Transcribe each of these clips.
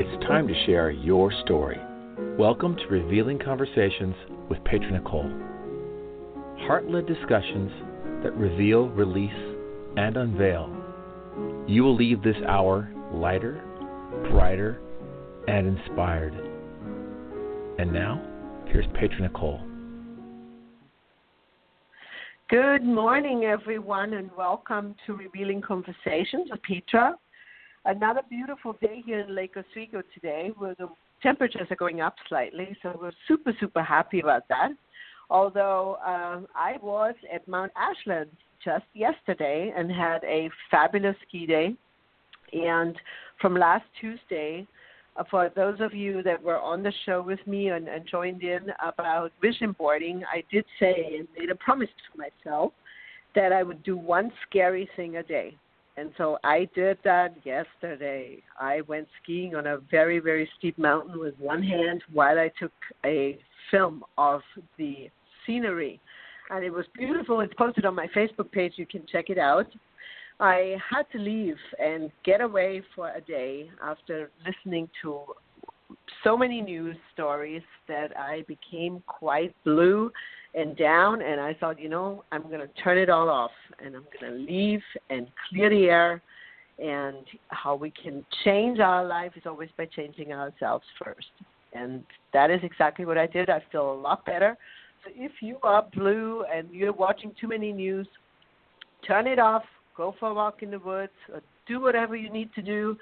it's time to share your story. Welcome to Revealing Conversations with Petra Nicoll. Heart led discussions that reveal, release, and unveil. You will leave this hour lighter, brighter, and inspired. And now, here's Petra Nicoll. Good morning, everyone, and welcome to Revealing Conversations with Petra. Another beautiful day here in Lake Oswego today, where the temperatures are going up slightly, so we're super, super happy about that. Although um, I was at Mount Ashland just yesterday and had a fabulous ski day. And from last Tuesday, uh, for those of you that were on the show with me and, and joined in about vision boarding, I did say and made a promise to myself that I would do one scary thing a day. And so I did that yesterday. I went skiing on a very, very steep mountain with one hand while I took a film of the scenery. And it was beautiful. It's posted on my Facebook page. You can check it out. I had to leave and get away for a day after listening to so many news stories that I became quite blue and down. And I thought, you know, I'm going to turn it all off and I'm going to leave and clear the air. And how we can change our life is always by changing ourselves first. And that is exactly what I did. I feel a lot better. So if you are blue and you're watching too many news, turn it off, go for a walk in the woods, or do whatever you need to do,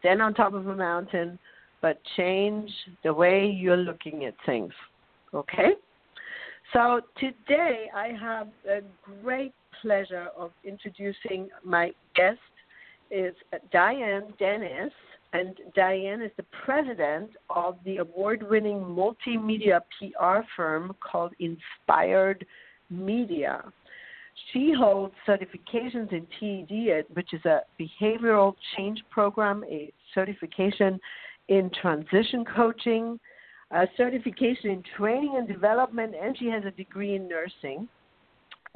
stand on top of a mountain, but change the way you're looking at things. Okay? So today I have a great pleasure of introducing my guest is Diane Dennis and Diane is the president of the award-winning multimedia PR firm called Inspired Media. She holds certifications in TED, which is a behavioral change program, a certification in transition coaching, a certification in training and development, and she has a degree in nursing.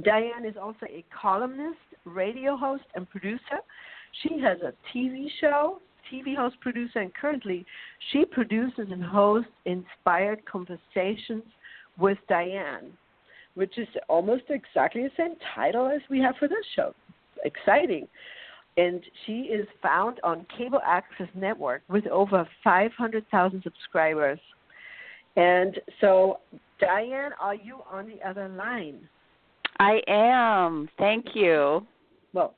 Diane is also a columnist, radio host, and producer. She has a TV show, TV host, producer, and currently she produces and hosts Inspired Conversations with Diane which is almost exactly the same title as we have for this show. Exciting. And she is found on Cable Access Network with over 500,000 subscribers. And so, Diane, are you on the other line? I am. Thank you. Well,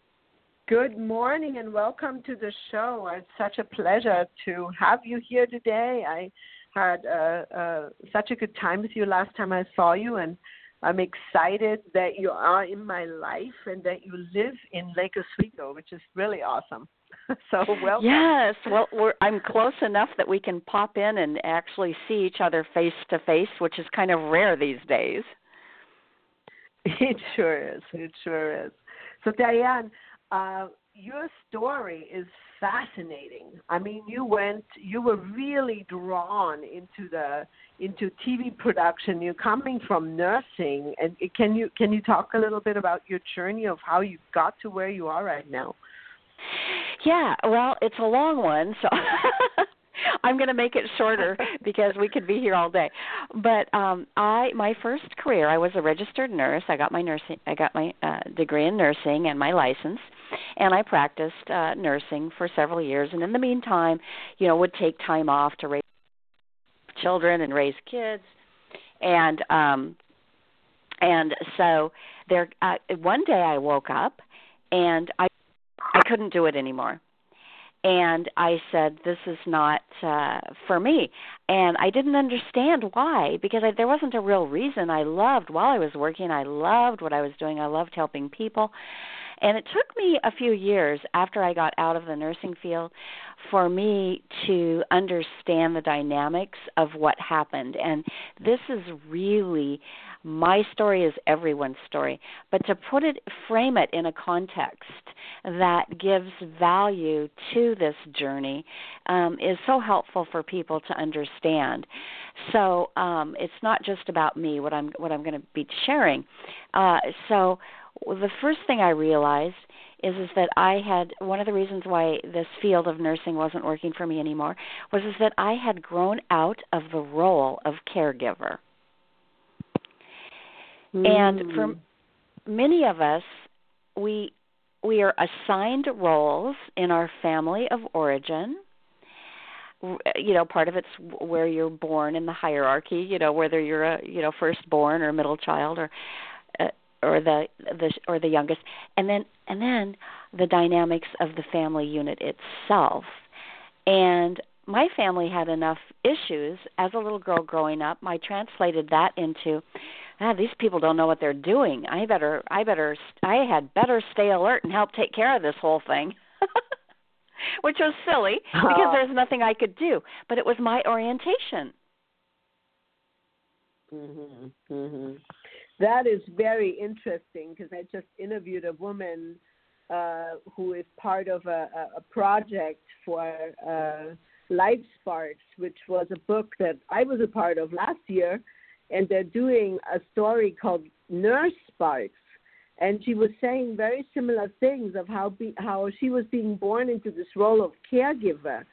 good morning and welcome to the show. It's such a pleasure to have you here today. I had uh, uh, such a good time with you last time I saw you, and I'm excited that you are in my life and that you live in Lake Oswego, which is really awesome. so welcome. Yes, well, we're, I'm close enough that we can pop in and actually see each other face to face, which is kind of rare these days. It sure is. It sure is. So, Diane, uh, your story is fascinating. I mean, you went, you were really drawn into the into TV production. You're coming from nursing, and can you can you talk a little bit about your journey of how you got to where you are right now? Yeah, well, it's a long one, so I'm going to make it shorter because we could be here all day. But um I my first career, I was a registered nurse. I got my nursing I got my uh, degree in nursing and my license and I practiced uh nursing for several years and in the meantime, you know, would take time off to raise children and raise kids. And um and so there uh, one day I woke up and I I couldn't do it anymore and I said, "This is not uh, for me." And I didn't understand why because I, there wasn't a real reason. I loved while I was working. I loved what I was doing. I loved helping people, and it took me a few years after I got out of the nursing field for me to understand the dynamics of what happened. And this is really my story is everyone's story, but to put it, frame it in a context that gives value to this journey um, is so helpful for people to understand. So um, it's not just about me. What I'm what I'm going to be sharing. Uh, so the first thing I realized is is that I had one of the reasons why this field of nursing wasn't working for me anymore was is that I had grown out of the role of caregiver. Mm. And for many of us, we we are assigned roles in our family of origin you know part of it's where you're born in the hierarchy you know whether you're a you know firstborn or middle child or or the the or the youngest and then and then the dynamics of the family unit itself and my family had enough issues as a little girl growing up i translated that into ah these people don't know what they're doing i better i better i had better stay alert and help take care of this whole thing which was silly because oh. there's nothing I could do. But it was my orientation. Mhm. Mhm. That is very interesting because I just interviewed a woman uh, who is part of a, a project for uh, Life Sparks, which was a book that I was a part of last year, and they're doing a story called Nurse Sparks. And she was saying very similar things of how be, how she was being born into this role of caregiver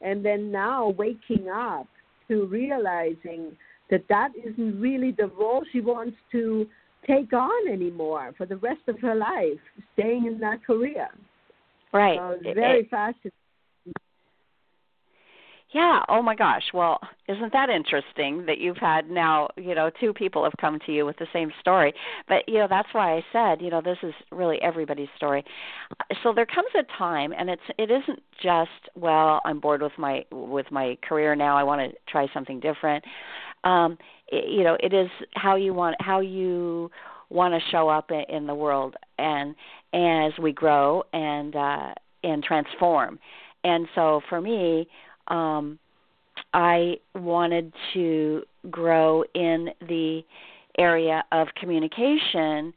and then now waking up to realizing that that isn't really the role she wants to take on anymore for the rest of her life staying in that career right so it's very it, fascinating yeah. Oh my gosh. Well, isn't that interesting that you've had now, you know, two people have come to you with the same story. But, you know, that's why I said, you know, this is really everybody's story. So there comes a time and it's it isn't just, well, I'm bored with my with my career now. I want to try something different. Um, it, you know, it is how you want how you want to show up in, the world and as we grow and uh and transform. And so for me, um, I wanted to grow in the area of communication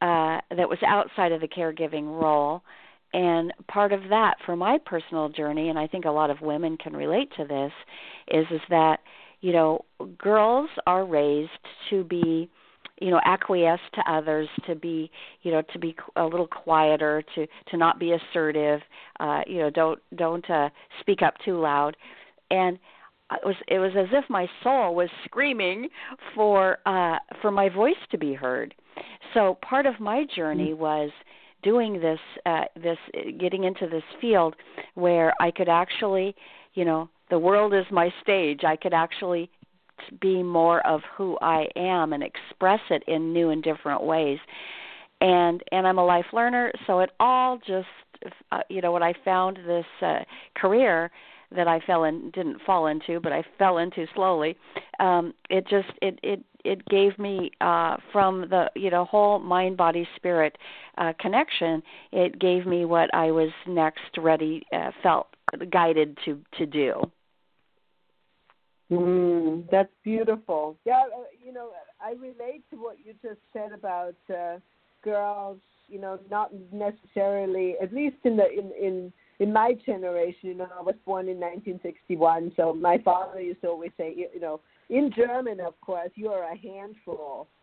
uh, that was outside of the caregiving role. And part of that for my personal journey, and I think a lot of women can relate to this, is is that you know girls are raised to be you know acquiesce to others to be you know to be a little quieter to to not be assertive uh you know don't don't uh speak up too loud and it was it was as if my soul was screaming for uh for my voice to be heard so part of my journey mm-hmm. was doing this uh this getting into this field where i could actually you know the world is my stage i could actually be more of who I am and express it in new and different ways. And and I'm a life learner, so it all just uh, you know when I found this uh, career that I fell in didn't fall into, but I fell into slowly. Um, it just it it it gave me uh, from the you know whole mind body spirit uh, connection. It gave me what I was next ready uh, felt guided to to do. Mm, that's beautiful. Yeah, uh, you know, I relate to what you just said about uh, girls. You know, not necessarily, at least in the in in in my generation. You know, I was born in 1961, so my father used to always say, you know, in German, of course, you are a handful.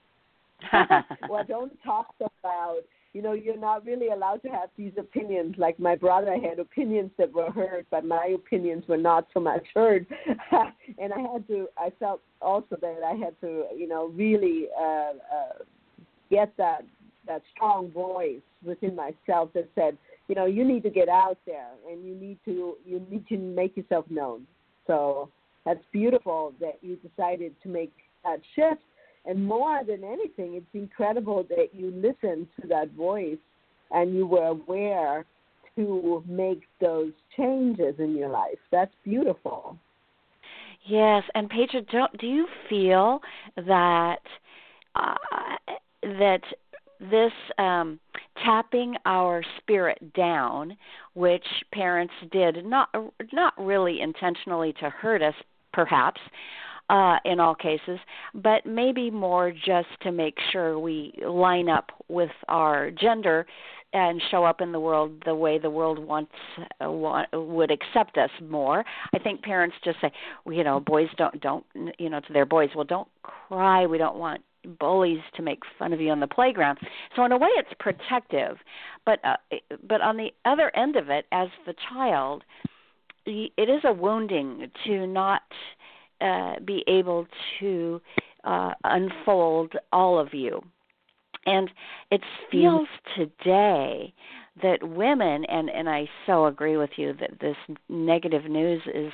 well, don't talk about you know, you're not really allowed to have these opinions. Like my brother had opinions that were heard, but my opinions were not so much heard. and I had to, I felt also that I had to, you know, really uh, uh, get that that strong voice within myself that said, you know, you need to get out there and you need to you need to make yourself known. So that's beautiful that you decided to make that shift and more than anything, it's incredible that you listened to that voice and you were aware to make those changes in your life. That's beautiful. Yes, and Petra, don't, do you feel that uh, that this um, tapping our spirit down, which parents did not not really intentionally to hurt us, perhaps, uh, in all cases, but maybe more just to make sure we line up with our gender and show up in the world the way the world wants uh, want, would accept us more. I think parents just say, you know, boys don't don't you know to their boys, well, don't cry. We don't want bullies to make fun of you on the playground. So in a way, it's protective, but uh, but on the other end of it, as the child, it is a wounding to not uh, be able to uh, unfold all of you. And it feels today that women and and I so agree with you that this negative news is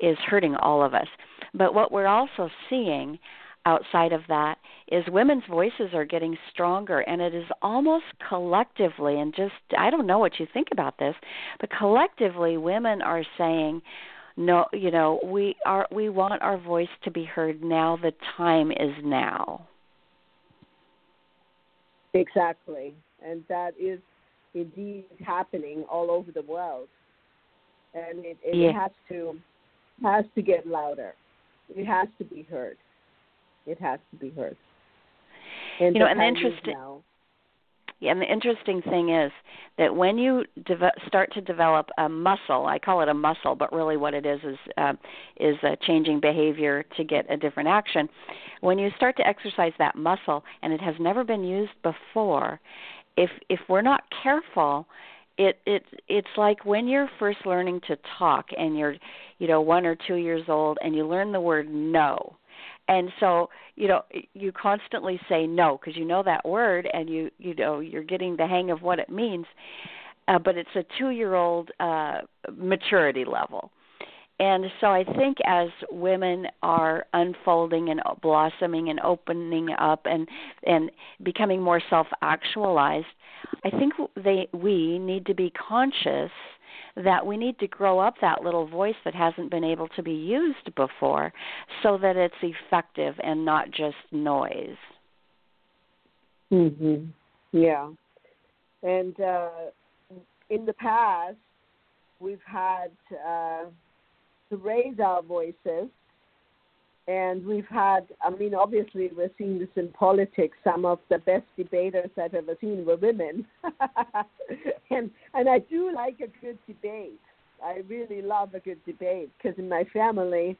is hurting all of us. But what we're also seeing outside of that is women's voices are getting stronger and it is almost collectively and just I don't know what you think about this, but collectively women are saying no you know we are we want our voice to be heard now. The time is now. Exactly. And that is indeed happening all over the world. And it, it yeah. has to has to get louder. It has to be heard. It has to be heard. And you know and the interesting yeah, and the interesting thing is that when you de- start to develop a muscle, I call it a muscle, but really what it is is uh, is a changing behavior to get a different action. When you start to exercise that muscle, and it has never been used before, if if we're not careful, it it it's like when you're first learning to talk and you're you know one or two years old and you learn the word no and so you know you constantly say no because you know that word and you you know you're getting the hang of what it means uh, but it's a two year old uh maturity level. And so i think as women are unfolding and blossoming and opening up and and becoming more self actualized i think they we need to be conscious that we need to grow up that little voice that hasn't been able to be used before so that it's effective and not just noise. Mhm. Yeah. And uh in the past we've had uh to raise our voices and we've had i mean obviously we're seeing this in politics. Some of the best debaters i've ever seen were women. And and i do like a good debate. I really love a good debate because in my family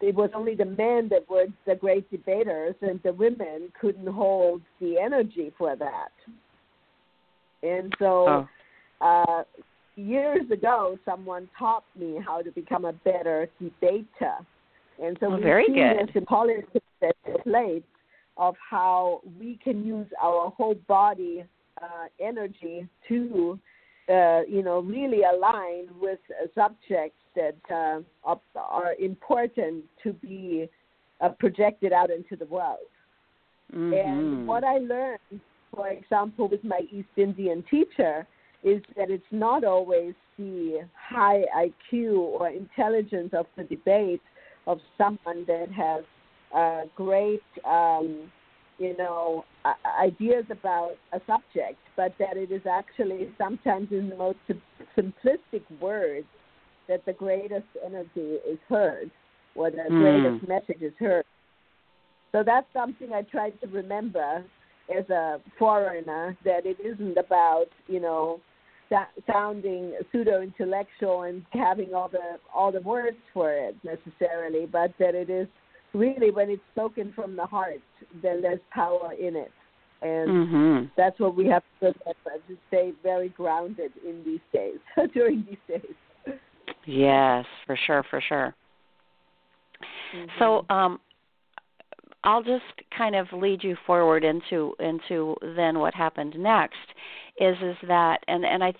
it was only the men that were the great debaters and the women couldn't hold the energy for that. And so oh. uh years ago someone taught me how to become a better debater and so well, we very see good. this in politics at plate of how we can use our whole body uh, energy to, uh, you know, really align with subjects that uh, are important to be uh, projected out into the world. Mm-hmm. And what I learned, for example, with my East Indian teacher, is that it's not always the high IQ or intelligence of the debate of someone that has uh, great, um, you know, uh, ideas about a subject, but that it is actually sometimes in the most simplistic words that the greatest energy is heard, or the mm. greatest message is heard. So that's something I try to remember as a foreigner that it isn't about, you know, sounding pseudo intellectual and having all the all the words for it necessarily, but that it is really when it's spoken from the heart, then there's power in it, and mm-hmm. that's what we have to to stay very grounded in these days during these days. Yes, for sure, for sure. Mm-hmm. So, um, I'll just kind of lead you forward into into then what happened next is is that and and I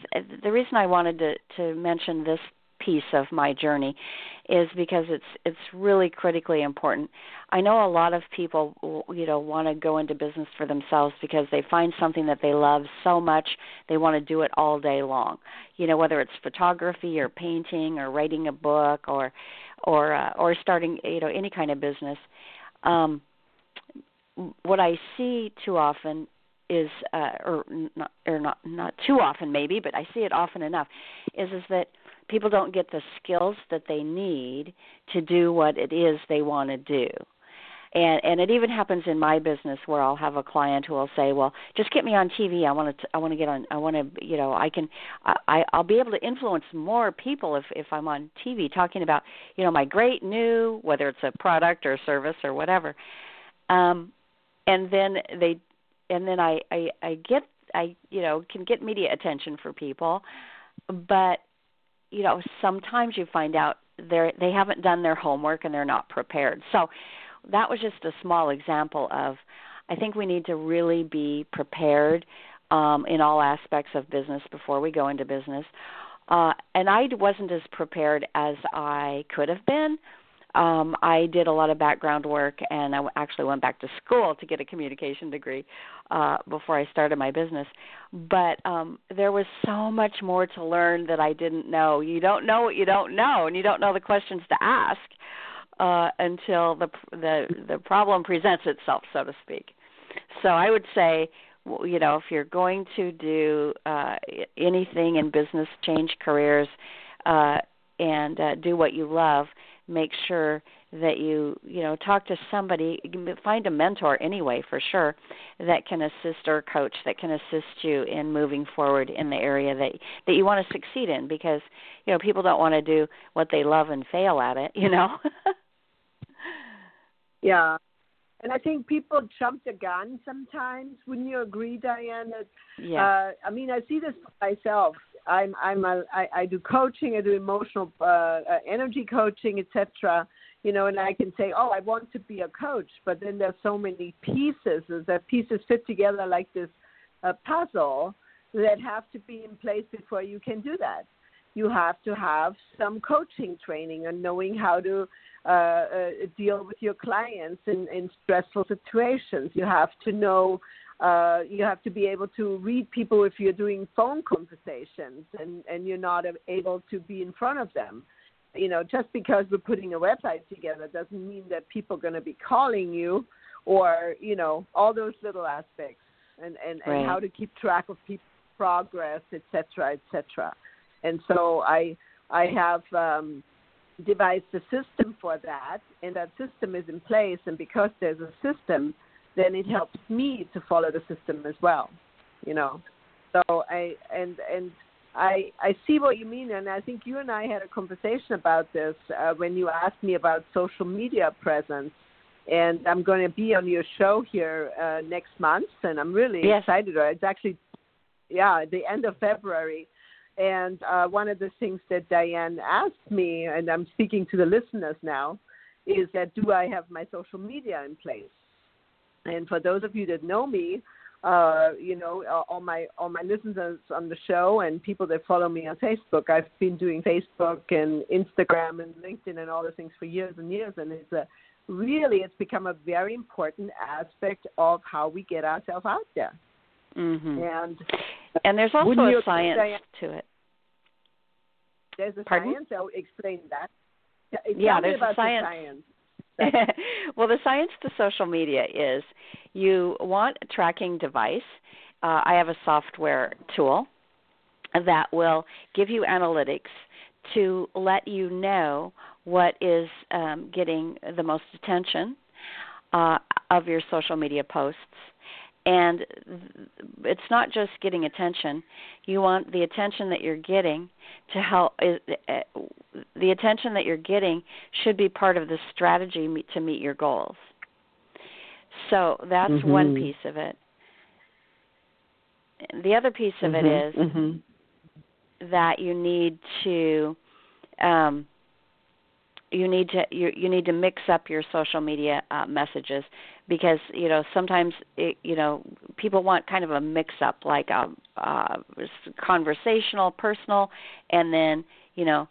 the reason I wanted to to mention this piece of my journey is because it's it's really critically important. I know a lot of people you know want to go into business for themselves because they find something that they love so much they want to do it all day long. You know whether it's photography or painting or writing a book or or uh, or starting you know any kind of business. Um what I see too often is uh, or not or not not too often maybe, but I see it often enough is is that people don't get the skills that they need to do what it is they want to do. And and it even happens in my business where I'll have a client who will say, "Well, just get me on TV. I want to I want to get on I want to, you know, I can I I'll be able to influence more people if if I'm on TV talking about, you know, my great new whether it's a product or a service or whatever." Um and then they and then I, I I get I you know can get media attention for people, but you know sometimes you find out they they haven't done their homework and they're not prepared. So that was just a small example of I think we need to really be prepared um, in all aspects of business before we go into business. Uh, and I wasn't as prepared as I could have been um, I did a lot of background work, and I actually went back to school to get a communication degree uh, before I started my business. But um, there was so much more to learn that I didn't know. You don't know what you don't know, and you don't know the questions to ask uh, until the the the problem presents itself, so to speak. So I would say you know if you're going to do uh anything in business change careers uh and uh do what you love make sure that you you know talk to somebody find a mentor anyway for sure that can assist or coach that can assist you in moving forward in the area that that you want to succeed in because you know people don't want to do what they love and fail at it you know yeah and I think people jump the gun sometimes. Wouldn't you agree, Diane? That, yeah. Uh, I mean, I see this myself. I'm I'm a, I, I do coaching. I do emotional uh, uh, energy coaching, etc. You know, and I can say, oh, I want to be a coach, but then there's so many pieces that pieces fit together like this uh, puzzle that have to be in place before you can do that. You have to have some coaching training and knowing how to uh, uh, deal with your clients in, in stressful situations. You have to know uh, you have to be able to read people if you're doing phone conversations and, and you're not able to be in front of them. You know, just because we're putting a website together doesn't mean that people are going to be calling you or, you know, all those little aspects and, and, right. and how to keep track of people's progress, et cetera, et cetera. And so I, I have um, devised a system for that, and that system is in place. And because there's a system, then it helps me to follow the system as well. You know, so I and and I I see what you mean, and I think you and I had a conversation about this uh, when you asked me about social media presence. And I'm going to be on your show here uh, next month, and I'm really yes. excited. It's actually, yeah, the end of February. And uh, one of the things that Diane asked me, and I'm speaking to the listeners now, is that do I have my social media in place? And for those of you that know me, uh, you know, all my all my listeners on the show and people that follow me on Facebook, I've been doing Facebook and Instagram and LinkedIn and all the things for years and years, and it's a really it's become a very important aspect of how we get ourselves out there. Mm-hmm. And and there's also a science Diane, to it. There's a Pardon? science. I'll explain that. Tell yeah, there's a science. The science. well, the science to social media is you want a tracking device. Uh, I have a software tool that will give you analytics to let you know what is um, getting the most attention uh, of your social media posts and it's not just getting attention you want the attention that you're getting to help the attention that you're getting should be part of the strategy to meet your goals so that's mm-hmm. one piece of it the other piece of mm-hmm. it is mm-hmm. that you need to um, you need to you you need to mix up your social media uh, messages because you know sometimes it, you know people want kind of a mix up like a uh, conversational personal and then you know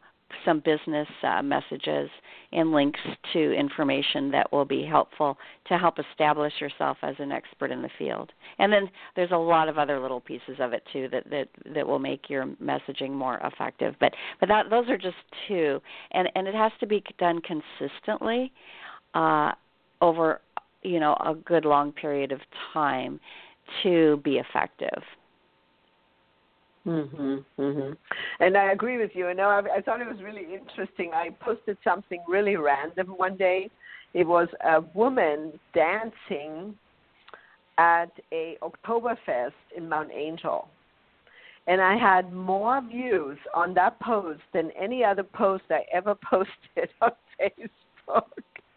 some business uh, messages and links to information that will be helpful to help establish yourself as an expert in the field. And then there's a lot of other little pieces of it too that that that will make your messaging more effective. But but that those are just two, and and it has to be done consistently uh, over you know a good long period of time to be effective. Mhm. Mhm. And I agree with you. You know, I, I thought it was really interesting. I posted something really random one day. It was a woman dancing at a Oktoberfest in Mount Angel. And I had more views on that post than any other post I ever posted on Facebook.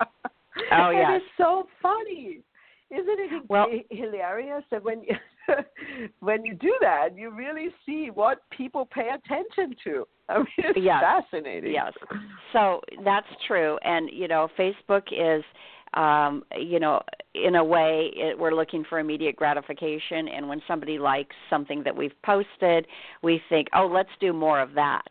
Oh yeah. it's so funny. Isn't it well, hilarious that when you, when you do that, you really see what people pay attention to. I mean, it's yes. fascinating. Yes. So that's true, and you know, Facebook is um you know in a way it, we're looking for immediate gratification and when somebody likes something that we've posted we think oh let's do more of that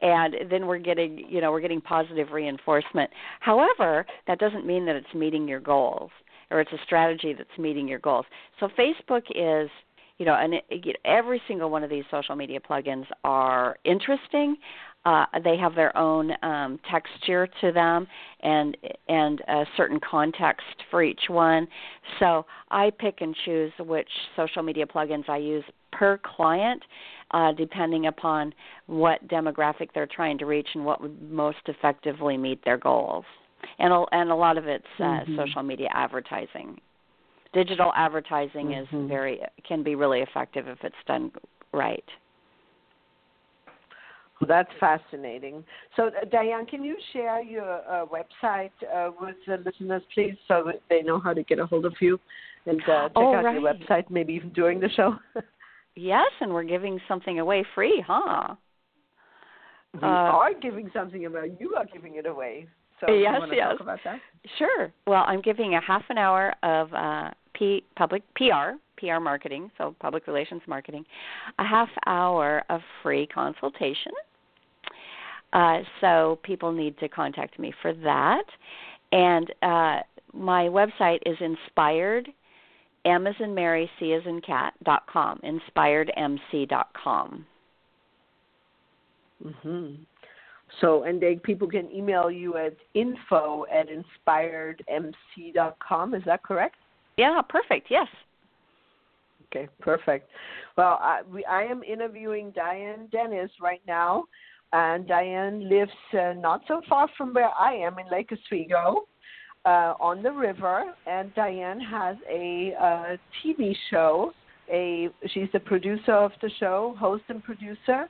and then we're getting you know we're getting positive reinforcement. However that doesn't mean that it's meeting your goals or it's a strategy that's meeting your goals. So facebook is you know and it, every single one of these social media plugins are interesting. Uh, they have their own um, texture to them and and a certain context for each one. So I pick and choose which social media plugins I use per client, uh, depending upon what demographic they're trying to reach and what would most effectively meet their goals. And a, and a lot of it's uh, mm-hmm. social media advertising. Digital advertising mm-hmm. is very can be really effective if it's done right. That's fascinating. So, uh, Diane, can you share your uh, website uh, with the listeners, please, so that they know how to get a hold of you and uh, check oh, out right. your website, maybe even during the show? yes, and we're giving something away free, huh? We uh, are giving something away. You are giving it away. So, yes, you want to yes. talk about that? Sure. Well, I'm giving a half an hour of uh, P, public PR PR marketing, so public relations marketing, a half hour of free consultation uh, so people need to contact me for that. And uh, my website is inspired, M in Mary, C as in cat, dot com, inspiredmc dot com. Mm-hmm. So, and they, people can email you at info at inspiredmc dot com. Is that correct? Yeah, perfect. Yes. Okay, perfect. Well, I, we, I am interviewing Diane Dennis right now and Diane lives uh, not so far from where I am in Lake Oswego uh, on the river. And Diane has a uh, TV show. A she's the producer of the show, host and producer.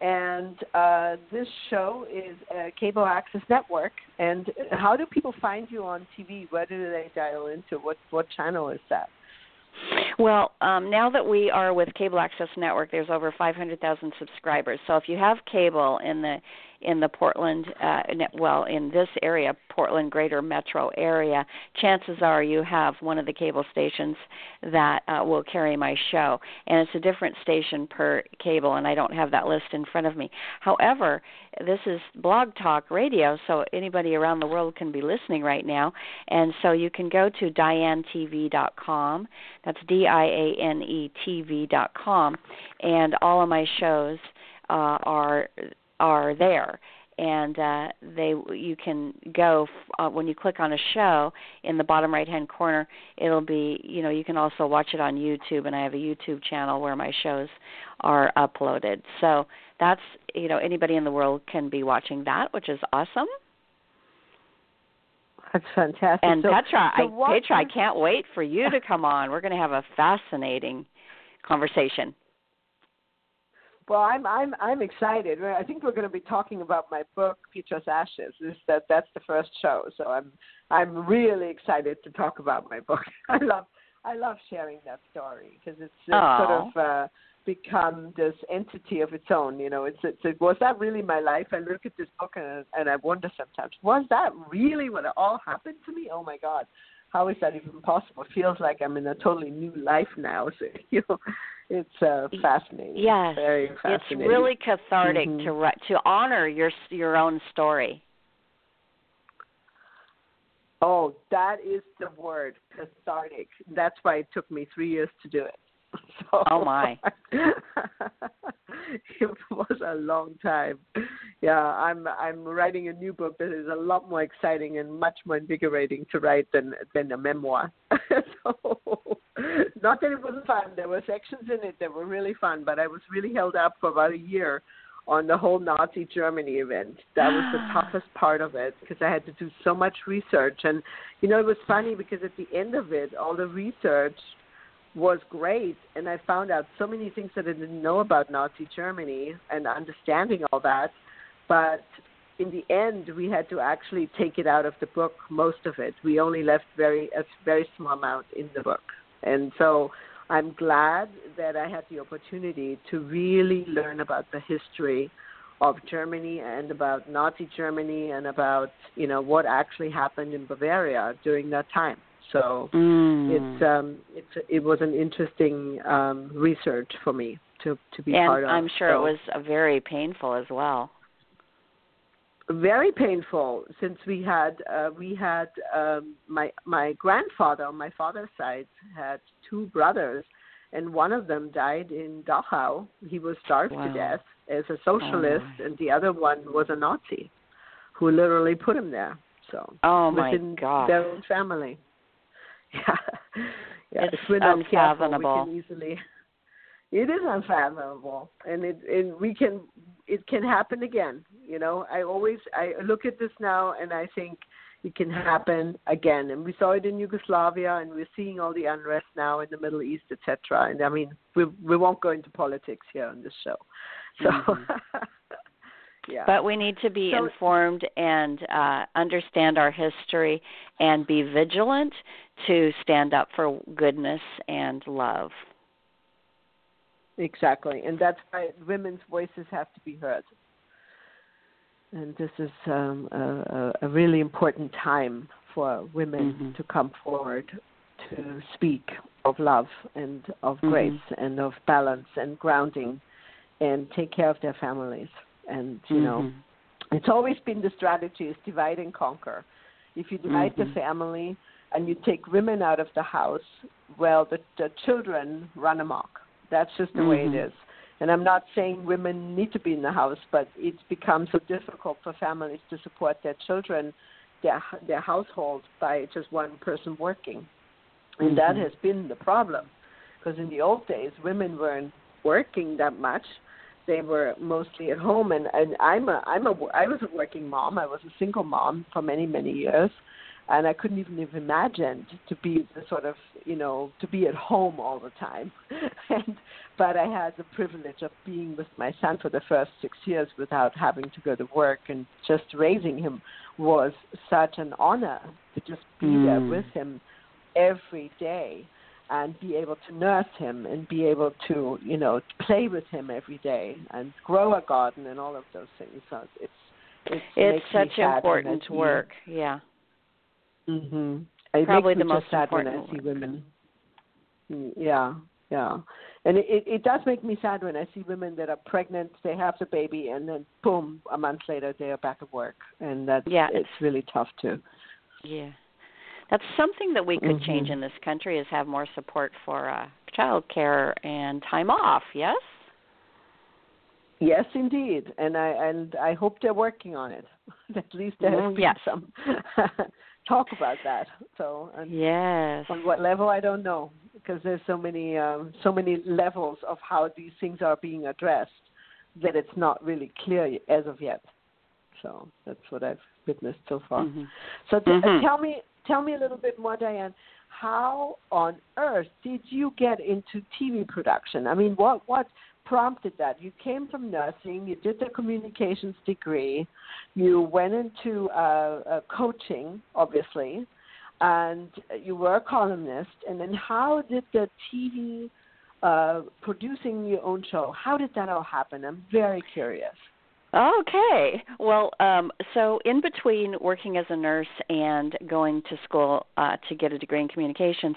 And uh, this show is a cable access network. And how do people find you on TV? Where do they dial into? What what channel is that? Well, um, now that we are with Cable Access Network, there's over 500,000 subscribers. So if you have cable in the in the Portland, uh, well, in this area, Portland Greater Metro area, chances are you have one of the cable stations that uh, will carry my show, and it's a different station per cable, and I don't have that list in front of me. However, this is Blog Talk Radio, so anybody around the world can be listening right now, and so you can go to dianetv.com. That's D-I-A-N-E TV.com, and all of my shows uh, are are there. And uh, they you can go uh, when you click on a show in the bottom right hand corner it'll be you know you can also watch it on YouTube and I have a YouTube channel where my shows are uploaded. So that's you know anybody in the world can be watching that which is awesome. That's fantastic. And so, Petra so I Petra I can't wait for you to come on. We're going to have a fascinating conversation well, I'm I'm I'm excited. I think we're going to be talking about my book, Petra's Ashes. Is that that's the first show, so I'm I'm really excited to talk about my book. I love I love sharing that story because it's, it's sort of uh, become this entity of its own. You know, it's it's it, was that really my life? I look at this book and and I wonder sometimes, was that really what all happened to me? Oh my God, how is that even possible? It feels like I'm in a totally new life now. So you know, it's uh, fascinating. Yes, very fascinating. It's really cathartic mm-hmm. to to honor your your own story. Oh, that is the word, cathartic. That's why it took me three years to do it. So, oh my! it was a long time. Yeah, I'm I'm writing a new book that is a lot more exciting and much more invigorating to write than than a memoir. so, not that it wasn't fun. There were sections in it that were really fun, but I was really held up for about a year on the whole Nazi Germany event. That was the toughest part of it because I had to do so much research. And, you know, it was funny because at the end of it, all the research was great. And I found out so many things that I didn't know about Nazi Germany and understanding all that. But in the end, we had to actually take it out of the book, most of it. We only left very a very small amount in the book, and so I'm glad that I had the opportunity to really learn about the history of Germany and about Nazi Germany and about you know what actually happened in Bavaria during that time. So mm. it's um, it's it was an interesting um, research for me to to be and part of. I'm sure so. it was very painful as well. Very painful, since we had uh, we had um, my my grandfather on my father's side had two brothers, and one of them died in Dachau. He was starved wow. to death as a socialist, oh. and the other one was a Nazi, who literally put him there. So oh my within god, their own family. Yeah, yeah. It's if we're not careful, we unfathomable. can easily. It is unfathomable, and it and we can it can happen again. You know, I always I look at this now and I think it can happen again. And we saw it in Yugoslavia, and we're seeing all the unrest now in the Middle East, etc. And I mean, we we won't go into politics here on this show. So, Mhm. yeah. But we need to be So- informed and uh, understand our history and be vigilant to stand up for goodness and love. Exactly, and that's why women's voices have to be heard. And this is um, a, a really important time for women Mhm. to come forward to speak of love and of Mhm. grace and of balance and grounding and take care of their families. And, you know, Mhm. it's always been the strategy is divide and conquer. If you divide the Mhm. family and you take women out of the house, well, the, the children run amok. That's just the way it Mhm. is. And I'm not saying women need to be in the house, but it's become so difficult for families to support their children, their their household by just one person working, and that Mhm. has been the problem. Because in the old days, women weren't working that much; they were mostly at home. And and I'm a I'm a I was a working mom. I was a single mom for many many years, and I couldn't even have imagined to be the sort of you know to be at home all the time. and but I had the privilege of being with my son for the first six years without having to go to work, and just raising him was such an honor to just be there Mm. with him every day and be able to nurse him and be able to you know play with him every day and grow a garden and all of those things. So it's it's, It's such sad when I important work. Yeah. Mhm. It Probably the most sad when I important see women. Mm, Yeah, yeah, and it, it it does make me sad when I see women that are pregnant, they have the baby, and then boom, a month later they are back at work, and that's Yeah, it's really tough too. Yeah. That's something that we could change Mhm. in this country is have more support for uh child care and time off, yes? Yes, indeed, and I and I hope they're working on it. at least there has Mm, yes. some talk about that. So and Yes. on what level I don't know because there's so many um, so many levels of how these things are being addressed that it's not really clear as of yet. So that's what I've witnessed so far. Mhm. So t- uh, Mhm. tell me tell me a little bit more, Diane. How on earth did you get into TV production? I mean, what what prompted that? You came from nursing, you did the communications degree, you went into uh, uh, coaching, obviously, and you were a columnist. And then, how did the TV uh, producing your own show? How did that all happen? I'm very curious. Okay. Well, um, so in between working as a nurse and going to school uh, to get a degree in communications,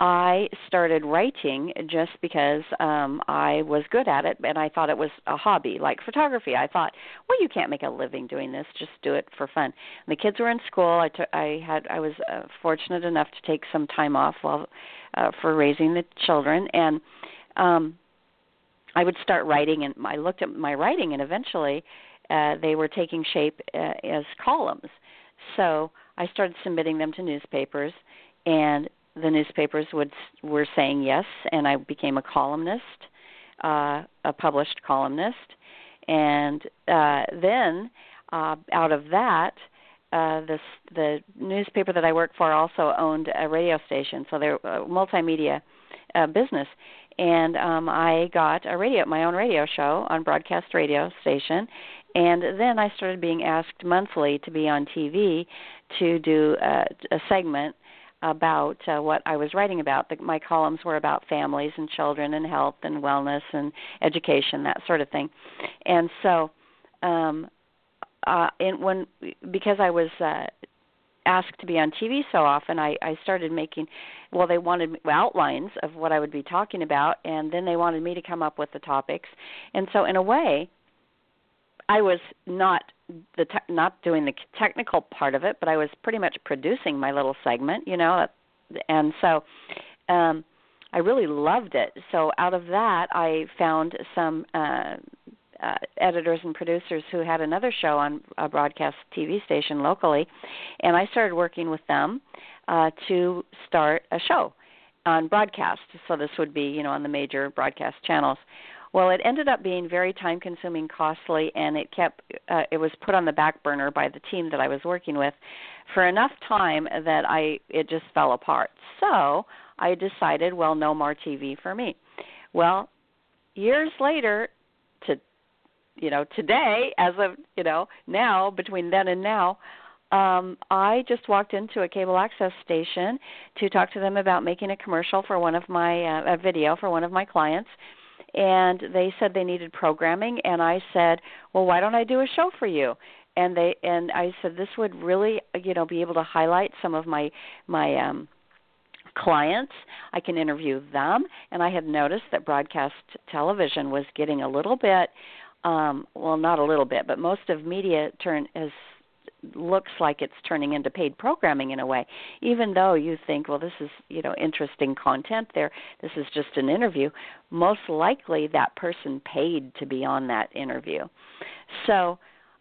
I started writing just because um, I was good at it and I thought it was a hobby, like photography. I thought, well, you can't make a living doing this; just do it for fun. And the kids were in school. I took, I had, I was uh, fortunate enough to take some time off while uh, for raising the children, and um, I would start writing, and I looked at my writing, and eventually uh, they were taking shape uh, as columns. So I started submitting them to newspapers, and the newspapers would were saying yes, and I became a columnist, uh, a published columnist, and uh, then uh, out of that. Uh, this the newspaper that I worked for also owned a radio station, so they're a multimedia uh, business, and um I got a radio my own radio show on broadcast radio station And then I started being asked monthly to be on TV to do a, a segment about uh, what I was writing about. The, my columns were about families and children and health and wellness and education, that sort of thing. And so, um, uh, and when because I was uh, asked to be on TV so often, I, I started making. Well, they wanted outlines of what I would be talking about, and then they wanted me to come up with the topics. And so, in a way, I was not the te- not doing the technical part of it, but I was pretty much producing my little segment, you know, and so um I really loved it. So out of that, I found some uh uh, editors and producers who had another show on a broadcast TV station locally, and I started working with them uh, to start a show on broadcast. So this would be, you know, on the major broadcast channels. Well, it ended up being very time consuming, costly, and it kept uh, it was put on the back burner by the team that I was working with for enough time that I it just fell apart. So, I decided, well, no more TV for me. Well, years later you know, today as of, you know, now between then and now, um, I just walked into a cable access station to talk to them about making a commercial for one of my uh, a video for one of my clients and they said they needed programming and I said, "Well, why don't I do a show for you?" And they and I said this would really, you know, be able to highlight some of my my um clients. I can interview them and I had noticed that broadcast television was getting a little bit um well not a little bit, but most of media turn is looks like it's turning into paid programming in a way. Even though you think well this is you know interesting content there this is just an interview most likely that person paid to be on that interview. So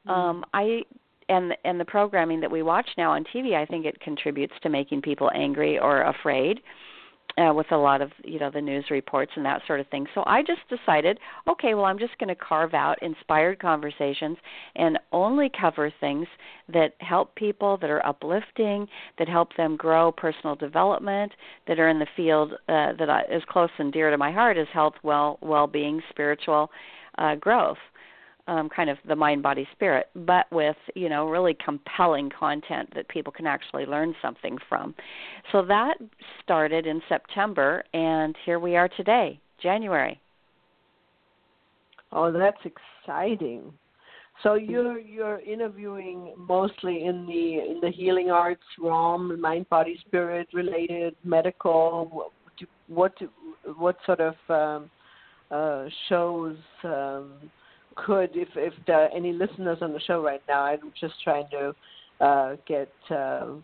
mm-hmm. um i and and the programming that we watch now on TV I think it contributes to making people angry or afraid uh, with a lot of you know the news reports and that sort of thing. So I just decided, okay, well I'm just going to carve out inspired conversations and only cover things that help people, that are uplifting, that help them grow personal development, that are in the field uh, that I, is close and dear to my heart is health, well well-being, spiritual uh, growth um, kind of the mind body spirit but with you know really compelling content that people can actually learn something from. So that started in september and here we are today january. Oh that's exciting. So you're you're interviewing mostly in the in the healing arts realm mind body spirit related medical. What what, what sort of um, uh, shows um, could, if if there are any listeners on the show right now, I'm just trying to uh, get uh, uh,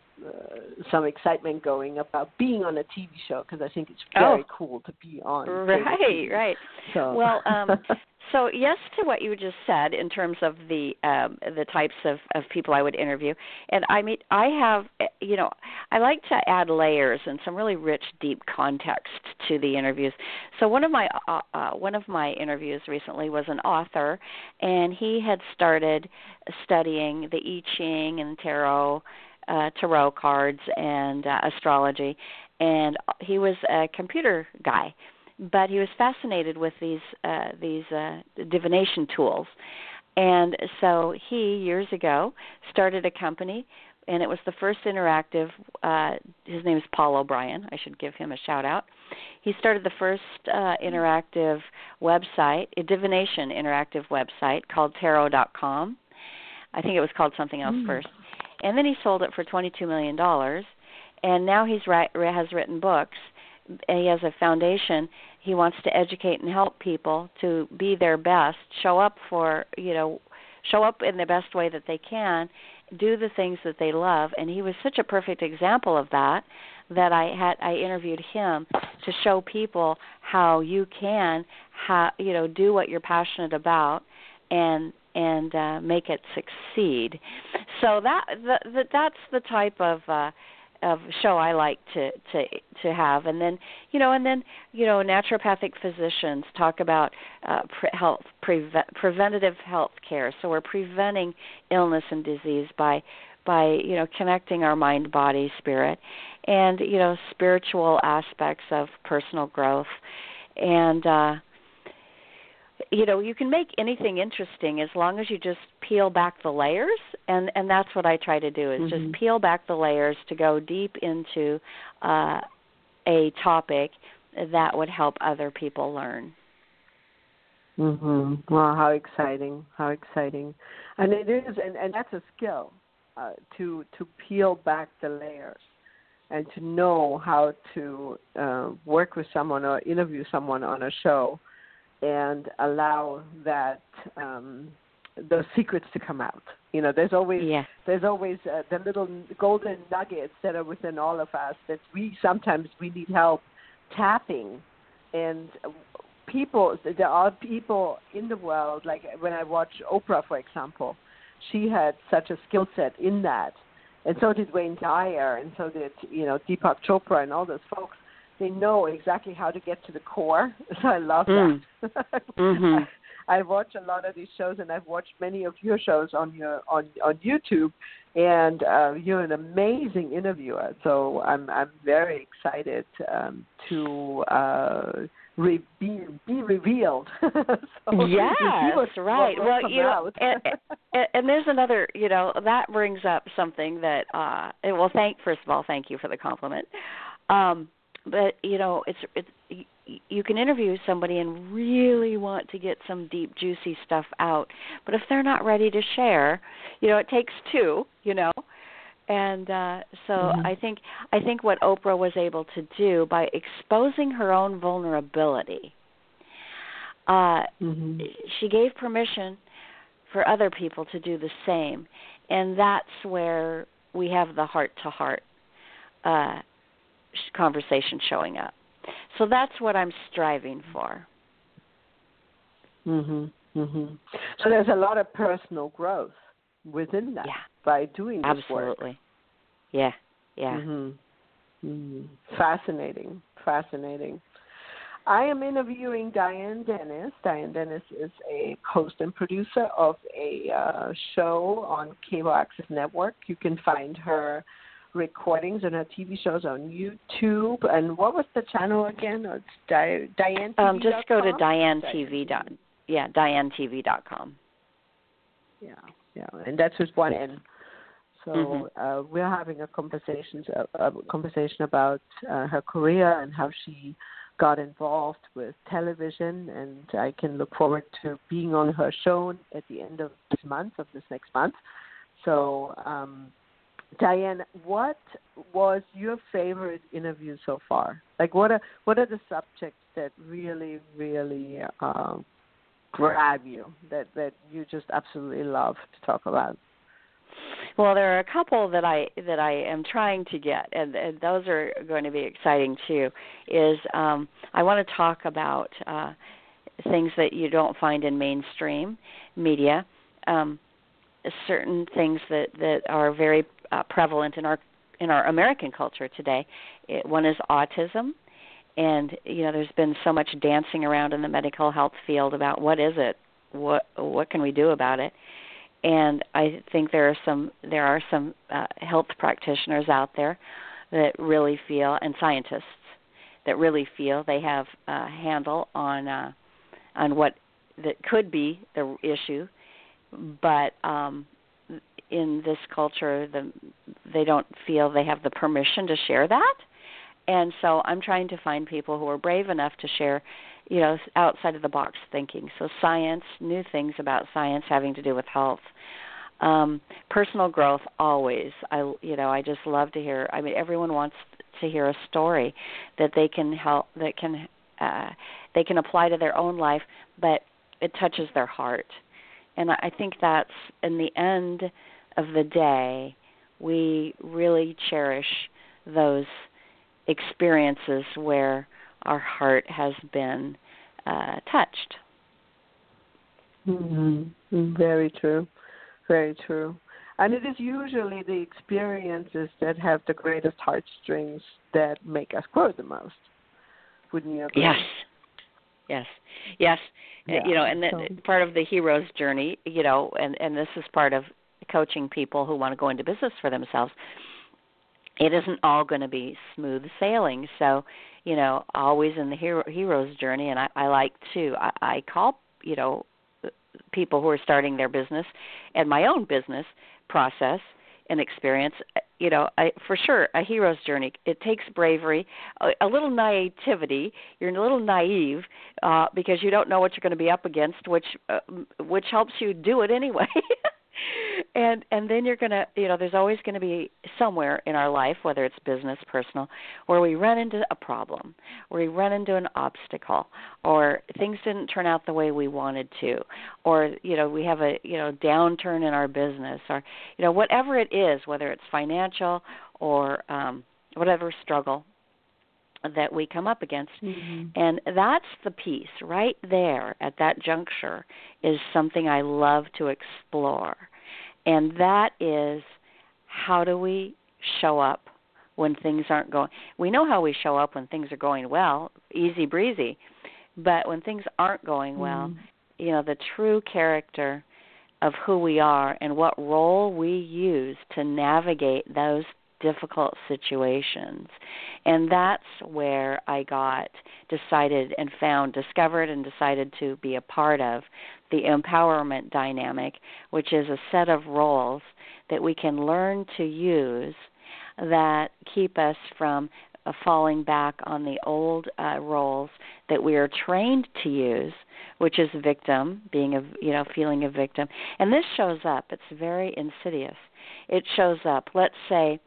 some excitement going about being on a TV show because I think it's very oh. cool to be on. Right, right. So. Well, um, So yes to what you just said in terms of the um, the types of, of people I would interview, and I mean I have eh, you know I like to add layers and some really rich, deep context to the interviews. So one of my uh, uh, one of my interviews recently was an author, and he had started studying the I Ching and tarot uh, tarot cards and uh, astrology, and he was a computer guy but he was fascinated with these uh, these uh, divination tools, and so he years ago started a company, and it was the first interactive. Uh, his name is Paul O'Brien. I should give him a shout out. He started the first uh, interactive website, a divination interactive website called Tarot.com. I think it was called something else mm. first, and then he sold it for twenty-two million dollars, and now he's ri- has written books he has a foundation he wants to educate and help people to be their best show up for you know show up in the best way that they can do the things that they love. And he was such a perfect example of that that I had I interviewed him to show people how you can how you know do what you're passionate about and and uh make it succeed. So that, the, that that's the type of uh of show I like to to to have, and then you know, and then you know, naturopathic physicians talk about uh, pre- health preve- preventative health care. So we're preventing illness and disease by by you know connecting our mind, body, spirit, and you know spiritual aspects of personal growth, and uh, you know you can make anything interesting as long as you just peel back the layers and and that's what i try to do is mm-hmm. just peel back the layers to go deep into uh a topic that would help other people learn. Mhm wow how exciting how exciting. And it is and and that's a skill uh to to peel back the layers and to know how to uh, work with someone or interview someone on a show and allow that um, those secrets to come out. You know, there's always yeah. there's always uh, the little golden nuggets that are within all of us that we sometimes we need help tapping, and people there are people in the world like when I watch Oprah for example, she had such a skill set in that, and so did Wayne Dyer, and so did you know Deepak Chopra and all those folks they know exactly how to get to the core. So I love mm. that. mm-hmm. I, watch a lot of these shows, and I've watched many of your shows on your on on YouTube, and uh, you're an amazing interviewer. So I'm I'm very excited um, to. Uh, Re- be be revealed. so yes, right. Well, you know, and, and, and there's another. You know, that brings up something that. uh Well, thank first of all, thank you for the compliment. Um, but you know it's it's you can interview somebody and really want to get some deep juicy stuff out but if they're not ready to share you know it takes two you know and uh so mm-hmm. i think i think what oprah was able to do by exposing her own vulnerability uh mm-hmm. she gave permission for other people to do the same and that's where we have the heart to heart uh conversation showing up. So that's what I'm striving for. Mhm. Mhm. So there's a lot of personal growth within that yeah. by doing this Absolutely. work. Yeah. Yeah. Mhm. Mhm. Fascinating. Fascinating. I am interviewing Diane Dennis. Diane Dennis is a host and producer of a uh, show on Cable Access Network. You can find her recordings and her TV shows on YouTube. And what was the channel again? It's Di- Diane. Um, just go to Diane TV. Dot, yeah, DianeTV.com. Yeah, yeah, and that's just one N. So mm-hmm. uh, we're having a conversation a, a conversation about uh, her career and how she got involved with television, and I can look forward to being on her show at the end of this month, of this next month. So um, Diane, what was your favorite interview so far? Like, what are what are the subjects that really, really uh, grab you that that you just absolutely love to talk about? Well, there are a couple that I that I am trying to get, and, and those are going to be exciting too. Is um, I want to talk about uh, things that you don't find in mainstream media. Um, certain things that that are very uh, prevalent in our in our American culture today. It, one is autism, and you know there's been so much dancing around in the medical health field about what is it, what what can we do about it, and I think there are some there are some uh, health practitioners out there that really feel and scientists that really feel they have a handle on uh, on what that could be the issue, but um, in this culture the they don't feel they have the permission to share that. And so i'm trying to find people who are brave enough to share you know outside of the box thinking. So science new things about science having to do with health. Um personal growth always. I you know i just love to hear i mean everyone wants to hear a story that they can help that can uh they can apply to their own life but it touches their heart. And i think that's in the end of the day, we really cherish those experiences where our heart has been uh, touched. Mm-hmm. Very true. Very true. And it is usually the experiences that have the greatest heartstrings that make us grow the most. Wouldn't you agree? Yes. Yes. Yes. Yeah. You know, and the, so. part of the hero's journey, you know, and and this is part of coaching people who want to go into business for themselves it isn't all going to be smooth sailing. So you know always in the hero hero's journey and i i like to i, I call you know people who are starting their business and my own business process and experience you know I, for sure a hero's journey. It takes bravery a, a little naivety you're a little naive uh because you don't know what you're going to be up against which uh, which helps you do it anyway and and then you're going to you know there's always going to be somewhere in our life whether it's business personal where we run into a problem where we run into an obstacle or things didn't turn out the way we wanted to or you know we have a you know downturn in our business or you know whatever it is whether it's financial or um whatever struggle that we come up against. Mm-hmm. And that's the piece right there at that juncture is something I love to explore. And that is how do we show up when things aren't going we know how we show up when things are going well easy breezy but when things aren't going well mm-hmm. you know the true character of who we are and what role we use to navigate those difficult situations. And that's where I got decided and found, discovered, and decided to be a part of the empowerment dynamic, which is a set of roles that we can learn to use that keep us from uh, falling back on the old uh, roles that we are trained to use, which is victim, being a you know feeling a victim, and this shows up. It's very insidious. It shows up. Let's say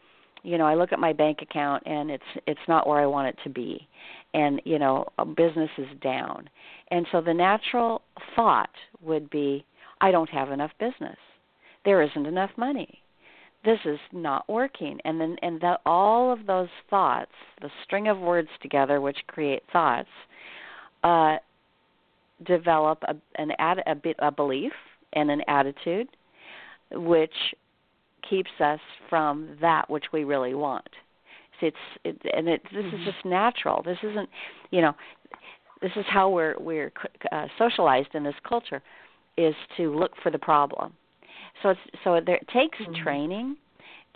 you know i look at my bank account and it's it's not where i want it to be. And you know business is down. And so the natural thought would be i don't have enough business. There isn't enough money. This is not working. And then and that all of those thoughts the string of words together which create thoughts uh develop a an ad, a, bit, a belief and an attitude which keeps us from that which we really want. So it's it, and it, this mm-hmm. is just natural. This isn't, you know, this is how we're we're uh, socialized in this culture, is to look for the problem. So it's so there, it takes mm-hmm. training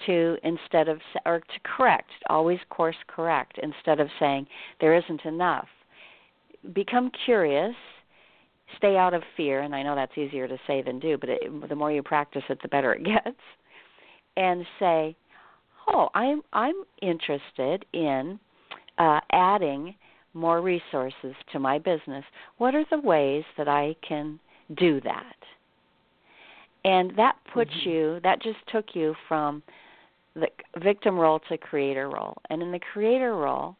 to instead of or to correct, always course correct instead of saying there isn't enough. Become curious stay out of fear and i know that's easier to say than do but it, the more you practice it the better it gets and say, "Oh, I'm I'm interested in uh, adding more resources to my business. What are the ways that I can do that?" And that puts mm-hmm. you. That just took you from the victim role to creator role. And in the creator role,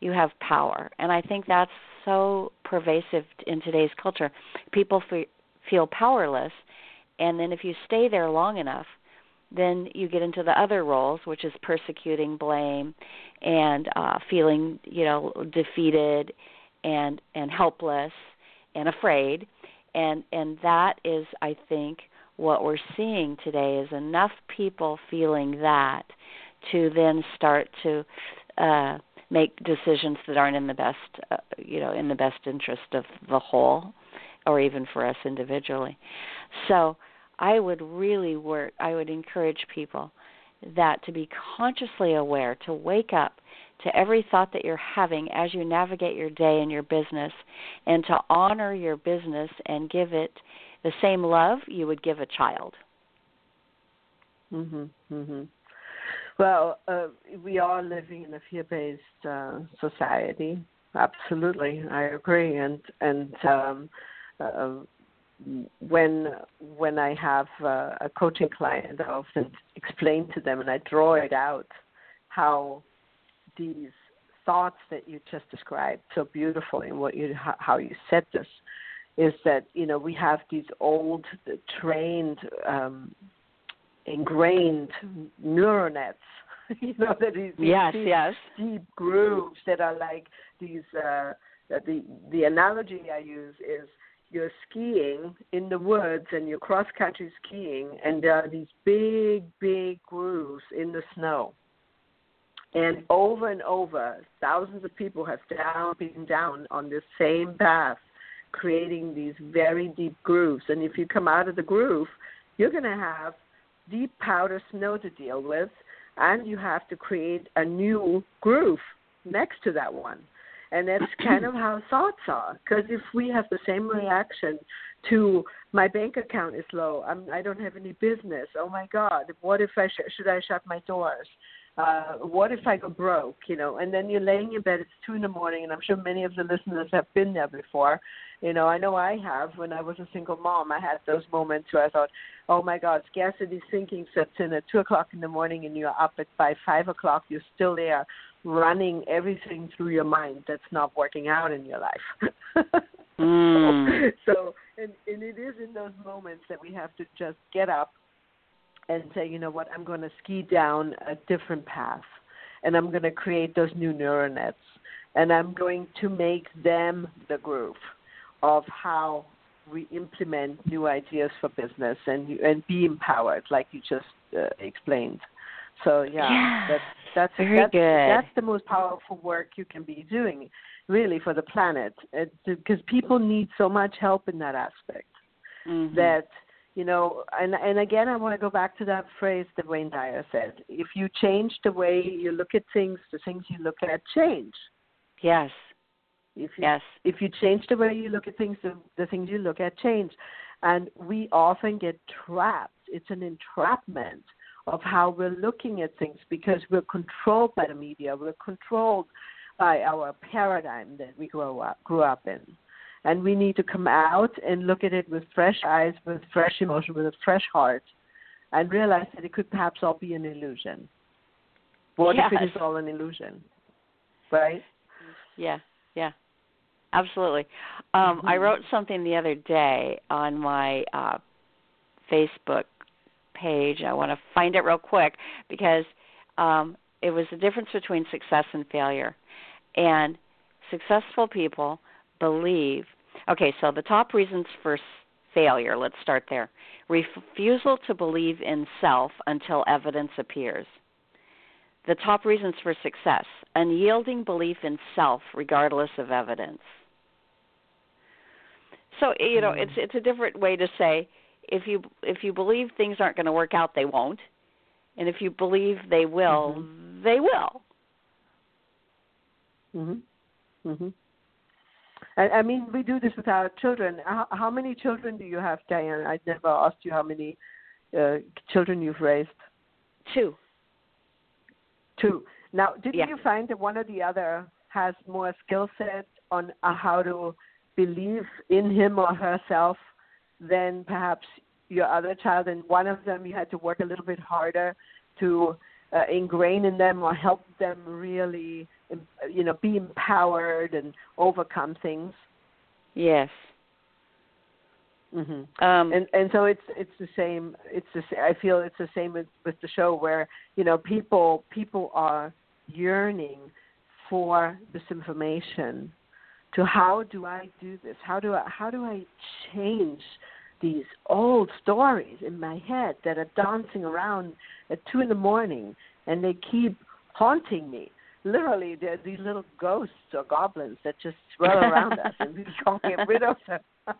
you have power. And I think that's so pervasive in today's culture. People feel powerless, and then if you stay there long enough, then you get into the other roles, which is persecuting, blame, and uh, feeling, you know, defeated and and helpless and afraid, and and that is, I think, what we're seeing today is enough people feeling that to then start to uh, make decisions that aren't in the best, uh, you know, in the best interest of the whole, or even for us individually. So I would really work, I would encourage people that to be consciously aware, to wake up to every thought that you're having as you navigate your day and your business, and to honor your business and give it the same love you would give a child. Mhm. Mhm. Well, uh, we are living in a fear-based uh, society. Absolutely, I agree. And and um, uh, when when I have uh, a coaching client, I often explain to them and I draw it out how these thoughts that you just described so beautifully and what you how you said this is that you know we have these old trained um, ingrained neural nets you know that these, yes these yes. deep grooves that are like these uh, the the analogy I use is you're skiing in the woods and you're cross country skiing and there are these big big grooves in the snow. And over and over thousands of people have down been down on this same path creating these very deep grooves. And if you come out of the groove you're going to have deep powder snow to deal with and you have to create a new groove next to that one and that's kind of how thoughts are. Because if we have the same reaction to my bank account is low, I'm, I don't have any business. Oh my God, what if I sh- should I shut my doors? Uh, what if I go broke? You know, and then you're laying in bed. It's two in the morning, and I'm sure many of the listeners have been there before. You know, I know I have. When I was a single mom, I had those moments where I thought, "Oh my God, scarcity thinking sets in at two o'clock in the morning, and you're up at by five o'clock. You're still there, running everything through your mind that's not working out in your life. mm. so, so and, and it is in those moments that we have to just get up and say, you know what, I'm going to ski down a different path, and I'm going to create those new neural nets, and I'm going to make them the groove of how we implement new ideas for business and and be empowered, like you just uh, explained. So yeah, yeah that's that's very that's, good. that's the most powerful work you can be doing, really, for the planet, because people need so much help in that aspect. Mm-hmm. That you know, and and again, I want to go back to that phrase that Wayne Dyer said: "If you change the way you look at things, the things you look at change." Yes. If you, yes. If you change the way you look at things, the, the things you look at change, and we often get trapped. It's an entrapment of how we're looking at things because we're controlled by the media. We're controlled by our paradigm that we grow up grew up in. And we need to come out and look at it with fresh eyes, with fresh emotion, with a fresh heart, and realize that it could perhaps all be an illusion. What yes. if it is all an illusion? Right? Yeah, yeah. Absolutely. Um, mm-hmm. I wrote something the other day on my uh, Facebook page. I want to find it real quick because um, it was the difference between success and failure. And successful people believe. Okay, so the top reasons for failure, let's start there. Refusal to believe in self until evidence appears. The top reasons for success unyielding belief in self regardless of evidence. So you know, it's it's a different way to say if you if you believe things aren't going to work out, they won't, and if you believe they will, mm-hmm. they will. Mhm. Mhm. I, I mean, we do this with our children. How, how many children do you have, Diane? I never asked you how many uh, children you've raised. Two. Two. Now, did yeah. you find that one or the other has more skill set on uh, how to believe in him or herself than perhaps your other child, and one of them you had to work a little bit harder to uh, ingrain in them or help them really, you know, be empowered and overcome things. Yes. hmm Um, and and so it's it's the same. It's the sa- I feel it's the same with, with the show where you know people people are yearning for this information to how do I do this? How do I how do I change these old stories in my head that are dancing around at two in the morning and they keep haunting me. Literally, they're these little ghosts or goblins that just swirl around us, and we can't get rid of them.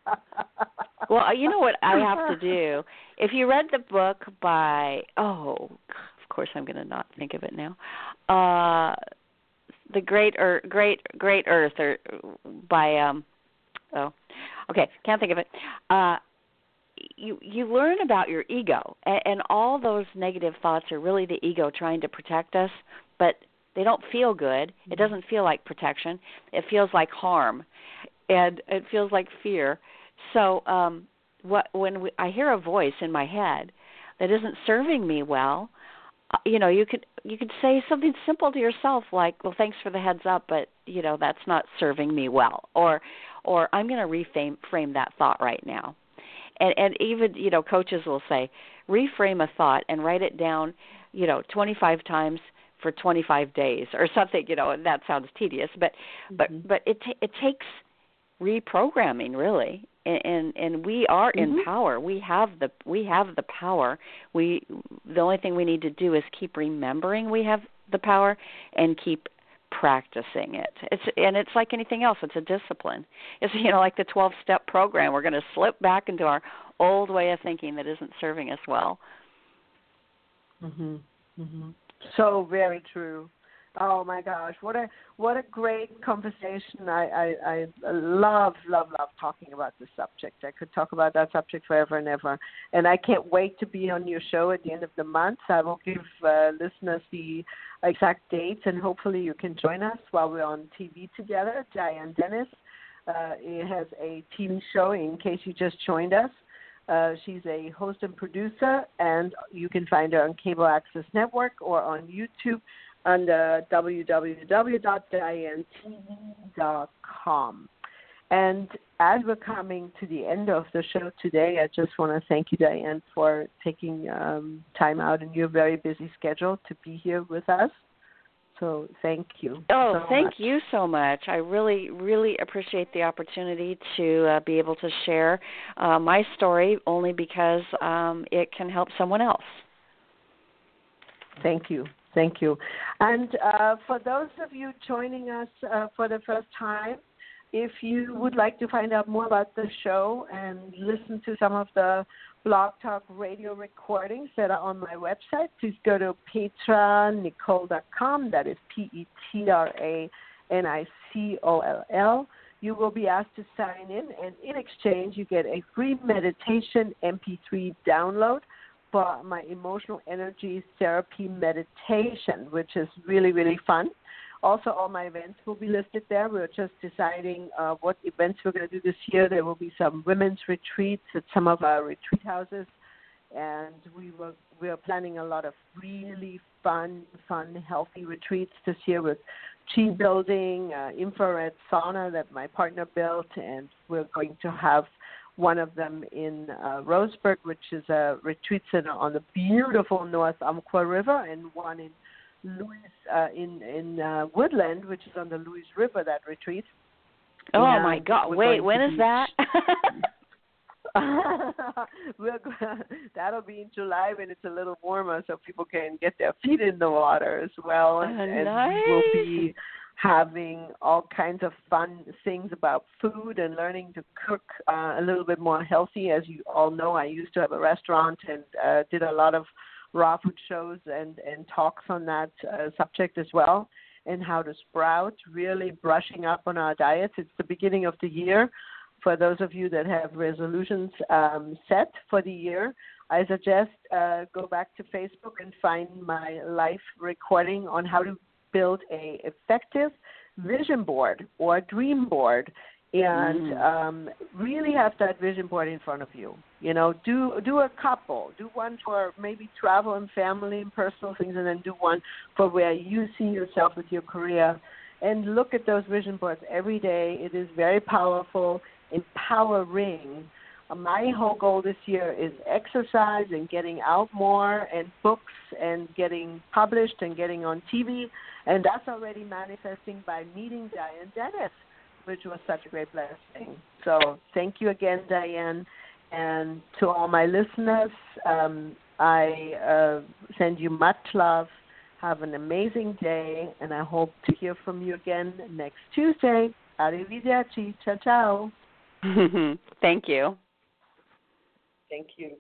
well, you know what I have to do? If you read the book by oh, of course I'm going to not think of it now. Uh the Great or Great Great Earth, or by um, oh, okay, can't think of it. Uh, you you learn about your ego, and, and all those negative thoughts are really the ego trying to protect us, but they don't feel good. It Mm-hmm. doesn't feel like protection. It feels like harm, and it feels like fear. So um, what when we, I hear a voice in my head that isn't serving me well, uh, you know you could you could say something simple to yourself like well thanks for the heads up but you know that's not serving me well or or i'm going to reframe frame that thought right now and and even you know coaches will say reframe a thought and write it down you know 25 times for 25 days or something you know and that sounds tedious but but Mhm. but it ta- it takes reprogramming really and and, and we are in Mhm. power we have the we have the power we the only thing we need to do is keep remembering we have the power and keep practicing it it's and it's like anything else it's a discipline it's you know like the 12 step program we're going to slip back into our old way of thinking that isn't serving us well Mhm. Mhm. So very true. Oh my gosh, what a what a great conversation! I, I I love love love talking about this subject. I could talk about that subject forever and ever, and I can't wait to be on your show at the end of the month. I will give uh, listeners the exact dates, and hopefully you can join us while we're on TV together. Diane Dennis uh, has a TV show. In case you just joined us, uh, she's a host and producer, and you can find her on Cable Access Network or on YouTube under www.dianetv.com. And as we're coming to the end of the show today, I just want to thank you, Diane, for taking um, time out in your very busy schedule to be here with us. So thank you. Oh, so thank much. you so much. I really, really appreciate the opportunity to uh, be able to share uh, my story only because um, it can help someone else. Thank you. Thank you. And uh, for those of you joining us uh, for the first time, if you would like to find out more about the show and listen to some of the Blog Talk radio recordings that are on my website, please go to petranicoll.com. That is P E T R A N I C O L L. You will be asked to sign in, and in exchange, you get a free meditation MP3 download for my emotional energy therapy meditation, which is really, really fun. Also, all my events will be listed there. We're just deciding uh, what events we're going to do this year. There will be some women's retreats at some of our retreat houses, and we will we are planning a lot of really fun, fun, healthy retreats this year with chi building, uh, infrared sauna that my partner built, and we're going to have one of them in uh, Roseburg, which is a retreat center on the beautiful North Umpqua River, and one in Lewis uh, in in uh, Woodland, which is on the Lewis River. That retreat. Oh And my God! Wait, when is that? that'll be in July when it's a little warmer, so people can get their feet in the water as well. And, Oh, and we will be having all kinds of fun things about food and learning to cook uh, a little bit more healthy. As you all know, I used to have a restaurant and uh, did a lot of raw food shows and and talks on that uh, subject as well. And how to sprout, really brushing up on our diets. It's the beginning of the year for those of you that have resolutions um, set for the year, I suggest uh, go back to Facebook and find my live recording on how to build a effective vision board or dream board and Mm. um, really have that vision board in front of you. You know, do do a couple, do one for maybe travel and family and personal things, and then do one for where you see yourself with your career. And look at those vision boards every day. It is very powerful, empowering. Uh, My whole goal this year is exercise and getting out more, and books and getting published and getting on TV. And that's already manifesting by meeting Diane Dennis which was such a great blessing. So thank you again, Diane. And to all my listeners, um, I uh, send you much love. Have an amazing day, and I hope to hear from you again next Tuesday. Arrivederci. Ciao, ciao. Thank you. Thank you.